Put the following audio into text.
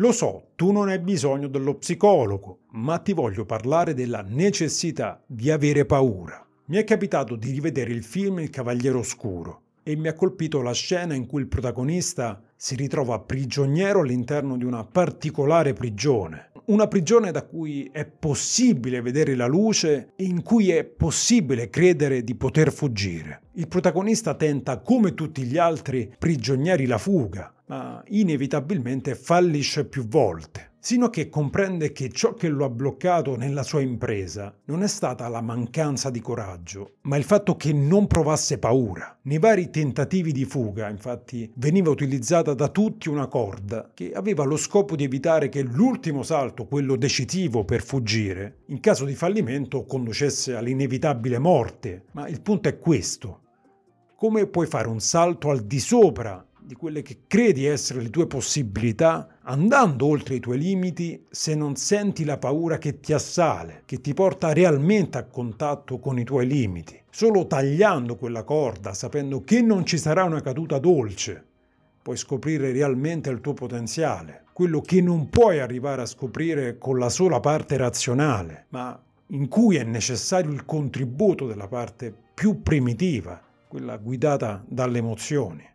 Lo so, tu non hai bisogno dello psicologo, ma ti voglio parlare della necessità di avere paura. Mi è capitato di rivedere il film Il Cavaliere Oscuro e mi ha colpito la scena in cui il protagonista si ritrova prigioniero all'interno di una particolare prigione. Una prigione da cui è possibile vedere la luce e in cui è possibile credere di poter fuggire. Il protagonista tenta, come tutti gli altri prigionieri, la fuga, ma inevitabilmente fallisce più volte sino a che comprende che ciò che lo ha bloccato nella sua impresa non è stata la mancanza di coraggio, ma il fatto che non provasse paura. Nei vari tentativi di fuga, infatti, veniva utilizzata da tutti una corda che aveva lo scopo di evitare che l'ultimo salto, quello decisivo per fuggire, in caso di fallimento conducesse all'inevitabile morte. Ma il punto è questo. Come puoi fare un salto al di sopra di quelle che credi essere le tue possibilità, andando oltre i tuoi limiti se non senti la paura che ti assale, che ti porta realmente a contatto con i tuoi limiti. Solo tagliando quella corda, sapendo che non ci sarà una caduta dolce, puoi scoprire realmente il tuo potenziale, quello che non puoi arrivare a scoprire con la sola parte razionale, ma in cui è necessario il contributo della parte più primitiva, quella guidata dalle emozioni.